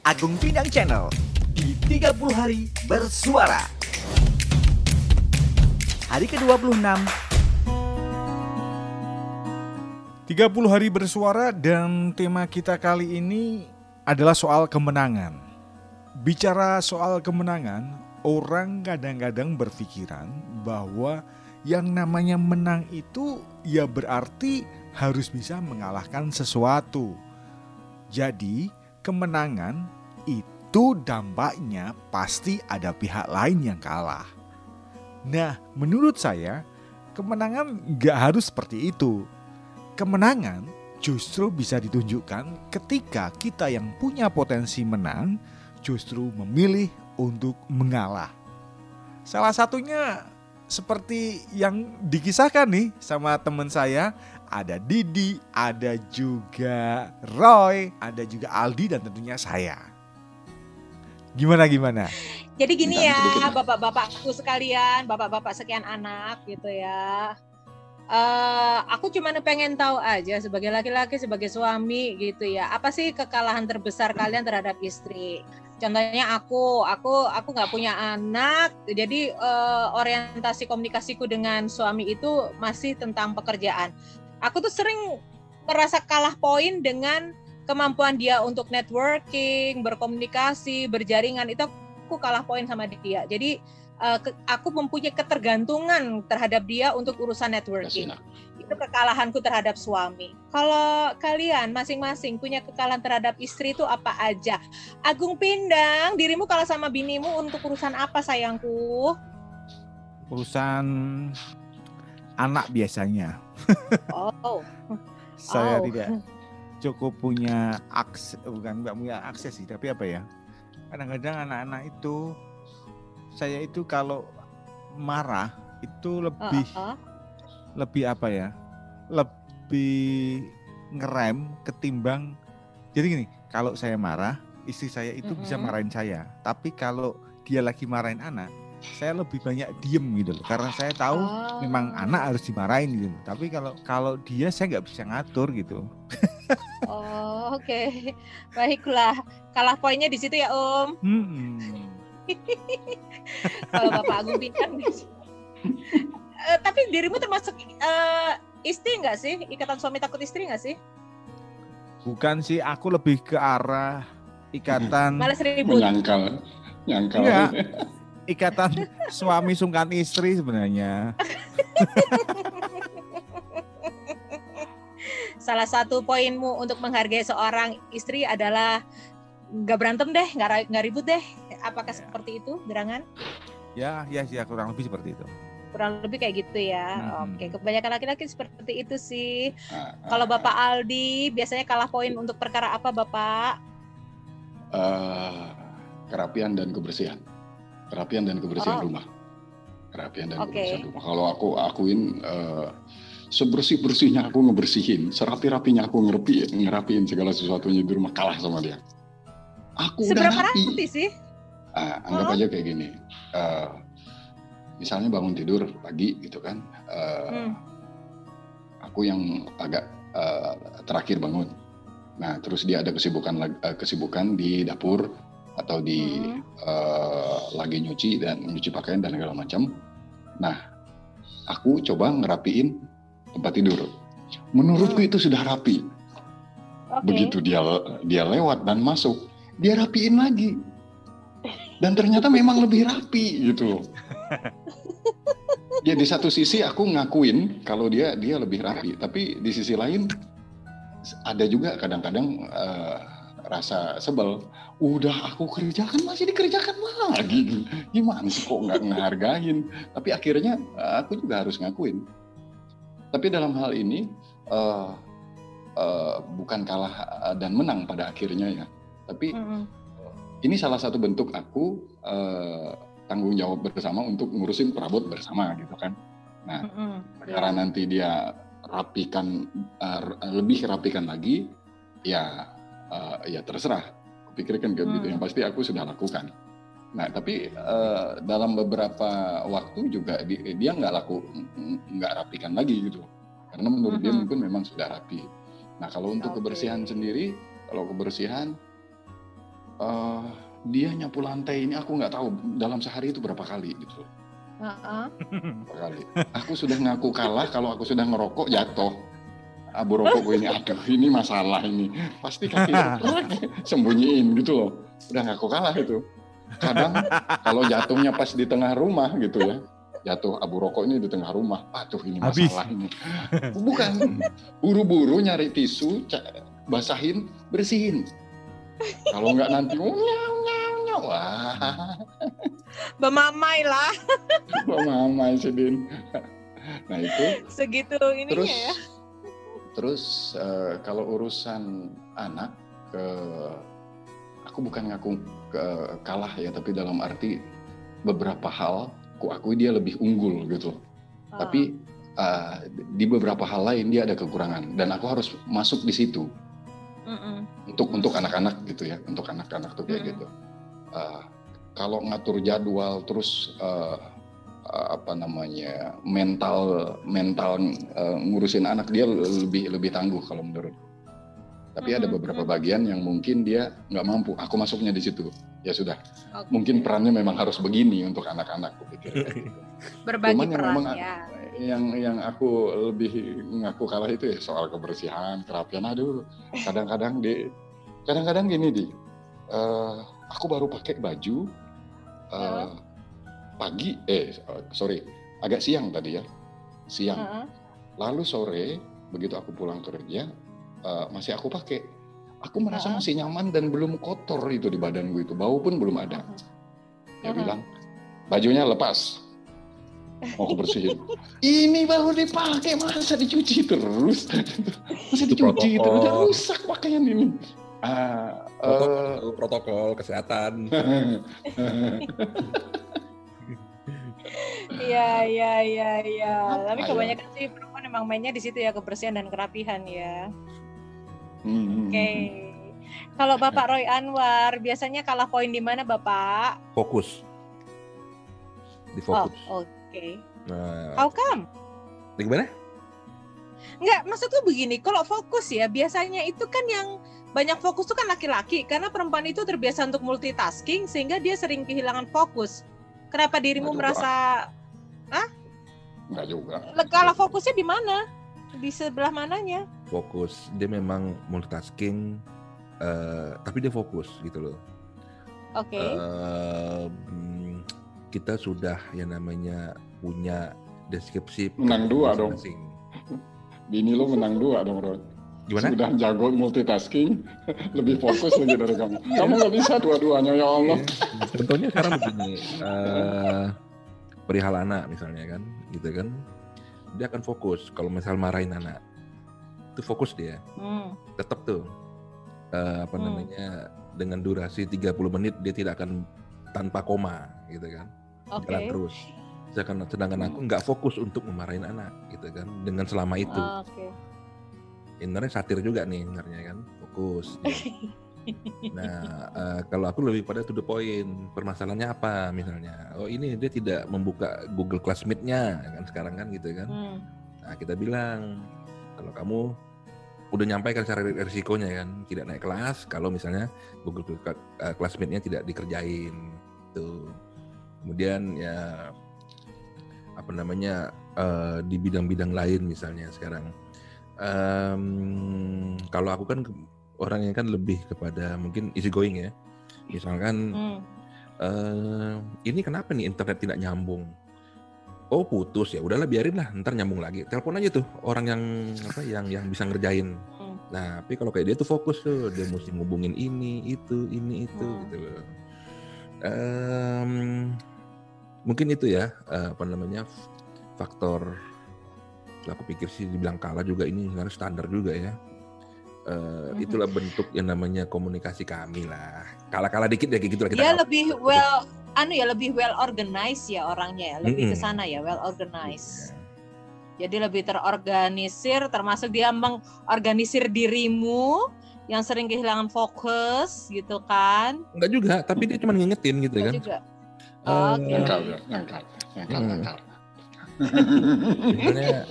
Agung Bintang Channel di 30 hari bersuara. Hari ke-26 30 hari bersuara dan tema kita kali ini adalah soal kemenangan. Bicara soal kemenangan, orang kadang-kadang berpikiran bahwa yang namanya menang itu ya berarti harus bisa mengalahkan sesuatu. Jadi, kemenangan itu dampaknya pasti ada pihak lain yang kalah. Nah, menurut saya, kemenangan nggak harus seperti itu. Kemenangan justru bisa ditunjukkan ketika kita yang punya potensi menang justru memilih untuk mengalah. Salah satunya seperti yang dikisahkan nih sama teman saya, ada Didi, ada juga Roy, ada juga Aldi dan tentunya saya. Gimana gimana? Jadi gini ya, bapak-bapakku sekalian, bapak-bapak sekian anak gitu ya. Uh, aku cuma pengen tahu aja sebagai laki-laki, sebagai suami gitu ya. Apa sih kekalahan terbesar kalian terhadap istri? Contohnya aku, aku aku nggak punya anak, jadi uh, orientasi komunikasiku dengan suami itu masih tentang pekerjaan. Aku tuh sering merasa kalah poin dengan kemampuan dia untuk networking, berkomunikasi, berjaringan itu aku kalah poin sama dia. Jadi uh, aku mempunyai ketergantungan terhadap dia untuk urusan networking. Kekalahanku terhadap suami. Kalau kalian masing-masing punya kekalahan terhadap istri itu apa aja? Agung Pindang, dirimu kalah sama binimu untuk urusan apa sayangku? Urusan anak biasanya. Oh. Saya oh. tidak cukup punya akses, bukan nggak punya akses sih, tapi apa ya? Kadang-kadang anak-anak itu saya itu kalau marah itu lebih uh, uh. lebih apa ya? Lebih ngerem ketimbang jadi gini, kalau saya marah, istri saya itu mm -hmm. bisa marahin saya. Tapi kalau dia lagi marahin anak, saya lebih banyak diem gitu loh. Karena saya tahu oh. memang anak harus dimarahin gitu. Tapi kalau kalau dia saya nggak bisa ngatur gitu. oh, oke. Okay. Baiklah. Kalah poinnya di situ ya, Om. Hmm. Kalau Bapak Agung Bintang uh, tapi dirimu termasuk uh, istri nggak sih? Ikatan suami takut istri nggak sih? Bukan sih, aku lebih ke arah ikatan Malas ribut. Menyangkal. Nyangkal. Enggak. Ikatan suami sungkan istri sebenarnya. Salah satu poinmu untuk menghargai seorang istri adalah nggak berantem deh, nggak nggak ribut deh. Apakah ya. seperti itu, Gerangan? Ya, ya, ya kurang lebih seperti itu. Kurang lebih kayak gitu ya. Hmm. Oke, kebanyakan laki-laki seperti itu sih. Uh, Kalau Bapak Aldi biasanya kalah poin untuk perkara apa, Bapak? Uh, kerapian dan kebersihan. Kerapian dan kebersihan oh. rumah. Kerapian dan okay. kebersihan rumah. Kalau aku akuin uh, sebersih bersihnya aku ngebersihin, serapi rapinya aku ngerapi ngerapiin segala sesuatunya di rumah kalah sama dia. Aku Seberapa udah rapi. rapi sih? Uh, anggap oh. aja kayak gini. Uh, misalnya bangun tidur pagi gitu kan. Uh, hmm. Aku yang agak uh, terakhir bangun. Nah, terus dia ada kesibukan uh, kesibukan di dapur atau di hmm. uh, lagi nyuci dan nyuci pakaian dan segala macam. Nah, aku coba ngerapiin tempat tidur. Menurutku hmm. itu sudah rapi. Okay. Begitu dia dia lewat dan masuk, dia rapiin lagi. Dan ternyata memang lebih rapi gitu. Ya di satu sisi aku ngakuin kalau dia dia lebih rapi, tapi di sisi lain ada juga kadang-kadang uh, rasa sebel. Udah aku kerjakan masih dikerjakan lagi. Gimana sih kok nggak ngehargain? Tapi akhirnya uh, aku juga harus ngakuin. Tapi dalam hal ini uh, uh, bukan kalah dan menang pada akhirnya ya. Tapi mm -hmm ini salah satu bentuk aku uh, tanggung jawab bersama untuk ngurusin perabot bersama gitu kan. Nah, mm-hmm. karena nanti dia rapikan uh, lebih rapikan lagi, ya uh, ya terserah. Kupikirkan gitu, mm. yang pasti aku sudah lakukan. Nah, tapi uh, dalam beberapa waktu juga di, dia nggak laku nggak rapikan lagi gitu, karena menurut mm-hmm. dia mungkin memang sudah rapi. Nah, kalau untuk okay. kebersihan sendiri, kalau kebersihan eh, dia nyapu lantai ini aku nggak tahu dalam sehari itu berapa kali gitu. Heeh. Berapa kali. Aku sudah ngaku kalah kalau aku sudah ngerokok jatuh. Abu rokokku ini, aduh ini masalah ini. Pasti kaki sembunyiin gitu loh. Udah ngaku kalah itu. Kadang kalau jatuhnya pas di tengah rumah gitu ya. Jatuh abu rokok ini di tengah rumah. Aduh ini Habis. masalah ini. Bukan. Buru-buru nyari tisu, basahin, bersihin. Kalau nggak nanti, nyau, nyau, nyau. Wah, Bemamai lah mama sedin. Nah itu segitu ininya terus ya. terus eh, kalau urusan anak ke aku bukan ngaku ke kalah ya tapi dalam arti beberapa hal ku akui dia lebih unggul gitu Ah. tapi eh, di beberapa hal lain dia ada kekurangan dan aku harus masuk di situ Mm-mm. untuk untuk anak-anak gitu ya untuk anak-anak tuh kayak Mm. gitu Eh, kalau ngatur jadwal terus eh, apa namanya mental mental eh, ngurusin anak dia lebih lebih tangguh kalau menurut tapi ada beberapa bagian yang mungkin dia nggak mampu aku masuknya di situ ya sudah Oke. mungkin perannya memang harus begini untuk anak-anak pikir. berbagi Cuman peran memang ya. Yang yang aku lebih ngaku kalah itu ya soal kebersihan kerapian. Aduh kadang-kadang di kadang-kadang gini di. Eh, aku baru pakai baju eh, pagi eh sorry agak siang tadi ya siang. Lalu sore begitu aku pulang kerja eh, masih aku pakai. Aku merasa masih nyaman dan belum kotor itu di badanku itu bau pun belum ada. Dia bilang bajunya lepas mau aku bersihin ini baru dipakai masa dicuci terus masa dicuci terus udah rusak pakaian ini ah eh, Protokol, protokol kesehatan. Iya iya iya iya. Tapi ya? kebanyakan sih perempuan emang mainnya di situ ya kebersihan dan kerapihan ya. hmm, Oke. Kalau Bapak Roy Anwar biasanya kalah poin di mana Bapak? Fokus. Di Oh, fokus. Oke. Nah, How come? gimana? Enggak, maksudku begini, kalau fokus ya biasanya itu kan yang banyak fokus itu kan laki-laki karena perempuan itu terbiasa untuk multitasking sehingga dia sering kehilangan fokus. Kenapa dirimu Waduh, merasa enggak juga kalau fokusnya di mana? Di sebelah mananya? Fokus. Dia memang multitasking, eh, tapi dia fokus gitu loh. Oke. Eh, mm, kita sudah yang namanya punya deskripsi Menang dua dong. masing-masing. bini lo menang dua dong Rod Gimana? sudah jago multitasking lebih fokus lagi dari kamu kamu nggak bisa dua-duanya ya Allah Iya. Contohnya sekarang begini, eh perihal anak misalnya kan, gitu kan, dia akan fokus. Kalau misal marahin anak, itu fokus dia, Hmm. tetap tuh eh, apa Hmm. namanya dengan durasi 30 menit dia tidak akan tanpa koma, gitu kan, Oke. jalan terus. Sedangkan, sedangkan aku nggak fokus untuk memarahin anak, gitu kan, dengan selama itu. Oke. Sebenarnya satir juga nih, sebenarnya kan, fokus. dia. Nah, eh, kalau aku lebih pada to the point. Permasalahannya apa misalnya? Oh, ini dia tidak membuka Google Classmate-nya kan sekarang kan gitu kan. Hmm. Nah, kita bilang kalau kamu udah nyampaikan secara risikonya kan tidak naik kelas kalau misalnya Google eh, Classmate-nya tidak dikerjain tuh. Kemudian ya apa namanya eh, di bidang-bidang lain misalnya sekarang. Em, kalau aku kan ke- orangnya kan lebih kepada mungkin easy going ya. Misalkan Hmm. eh ini kenapa nih internet tidak nyambung? Oh putus ya, udahlah biarin lah, ntar nyambung lagi. Telepon aja tuh orang yang apa yang yang bisa ngerjain. Hmm. Nah, tapi kalau kayak dia tuh fokus tuh, dia mesti ngubungin ini, itu, ini, itu, Hmm. gitu loh. Em, mungkin itu ya, eh, apa namanya faktor. Aku pikir sih dibilang kalah juga ini sebenarnya standar juga ya. Mhm. Itulah bentuk yang namanya komunikasi kami lah. Kalah-kalah dikit ya kayak gitu lah kita. Ngapain. lebih well anu ya lebih well organized ya orangnya ya, lebih ke Mm-mm. sana ya, well organized. Jadi lebih terorganisir termasuk dia mengorganisir dirimu yang sering kehilangan fokus gitu kan. Enggak juga, tapi dia cuma ngingetin gitu Enggak kan. juga. Eh, Oke. Ya, nyangkal, nyangkal, Hmm.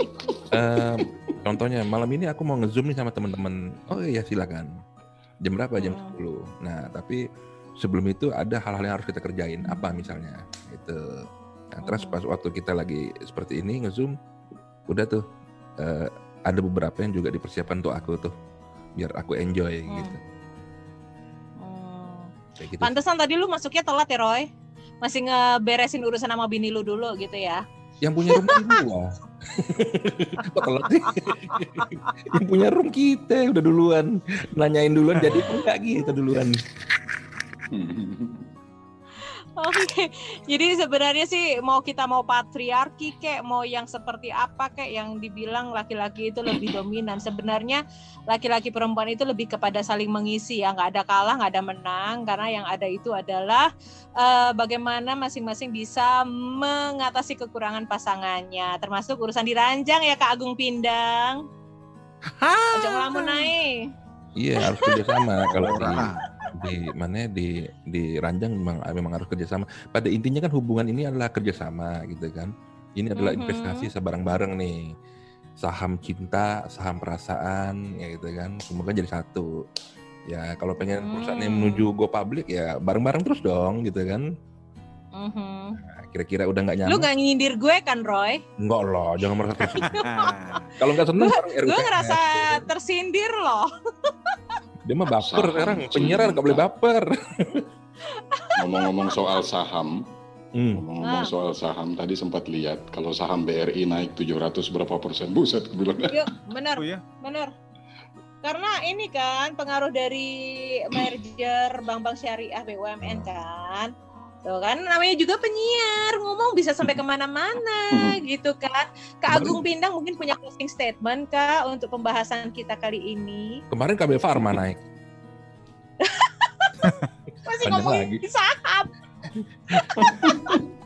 em, contohnya malam ini aku mau nge-zoom nih sama teman-teman. Oh iya silakan. Jam berapa? Jam Hmm. 10. Nah, tapi sebelum itu ada hal-hal yang harus kita kerjain apa misalnya itu nah, terus pas waktu kita lagi seperti ini ngezoom udah tuh eh, ada beberapa yang juga dipersiapkan untuk aku tuh biar aku enjoy Hmm. gitu Hmm. kayak gitu Pantesan tadi lu masuknya telat ya Roy. Masih ngeberesin urusan sama bini lu dulu gitu ya. yang punya room kita Kok telat sih? yang punya room kita udah duluan nanyain duluan jadi enggak gitu duluan Oke, jadi sebenarnya sih mau kita mau patriarki kek, mau yang seperti apa kek, yang dibilang laki-laki itu lebih dominan. Sebenarnya laki-laki perempuan itu lebih kepada saling mengisi ya, nggak ada kalah, nggak ada menang, karena yang ada itu adalah eh, bagaimana masing-masing bisa mengatasi kekurangan pasangannya, termasuk urusan diranjang ya Kak Agung Pindang. Ojo ngelamun naik. iya harus kerjasama kalau Nah, di mana di di ranjang memang memang harus kerjasama. Pada intinya kan hubungan ini adalah kerjasama gitu kan. Ini adalah Mhm. investasi sebarang-bareng nih. Saham cinta, saham perasaan, ya gitu kan. Semua kan jadi satu. Ya kalau pengen perusahaannya Hmm. menuju go public ya bareng-bareng terus dong gitu kan. Mhm. Nah, kira-kira udah nggak Lu nyaman? nggak nyindir gue kan Roy? Enggak loh, jangan merasa tersindir. nah, kalau nggak seneng Gue ngerasa tersindir loh. Dia mah baper Saham sekarang, cinta. penyiaran nggak boleh baper. Ngomong-ngomong soal saham, Hmm. ngomong-ngomong Ah. soal saham tadi sempat lihat kalau saham BRI naik 700 berapa persen, buset gue bilang. Yuk, bener, oh ya. bener. Karena ini kan pengaruh dari merger bank-bank syariah BUMN kan. Tuh kan namanya juga penyiar ngomong bisa sampai ke mana-mana gitu kan. Kak Agung Pindang mungkin punya closing statement kak untuk pembahasan kita kali ini. Kemarin KB Pharma naik. Masih Ada ngomongin lagi. saham.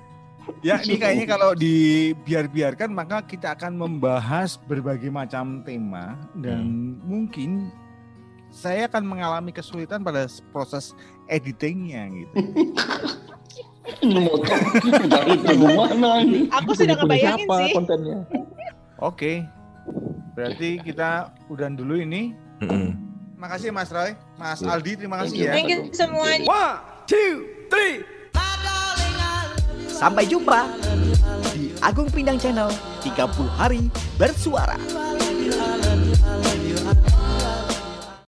Ya ini kayaknya kalau dibiar-biarkan maka kita akan membahas berbagai macam tema dan mungkin saya akan mengalami kesulitan pada proses editingnya gitu. Motor dari mana? Aku sudah ngebayangin siapa sih. kontennya? Oke. Berarti kita udahan dulu ini. Mm-mm. Makasih Mas Roy, Mas Ya. Aldi terima kasih ya. Thank you semuanya. One, two, three. Sampai jumpa di Agung Pindang Channel 30 hari bersuara.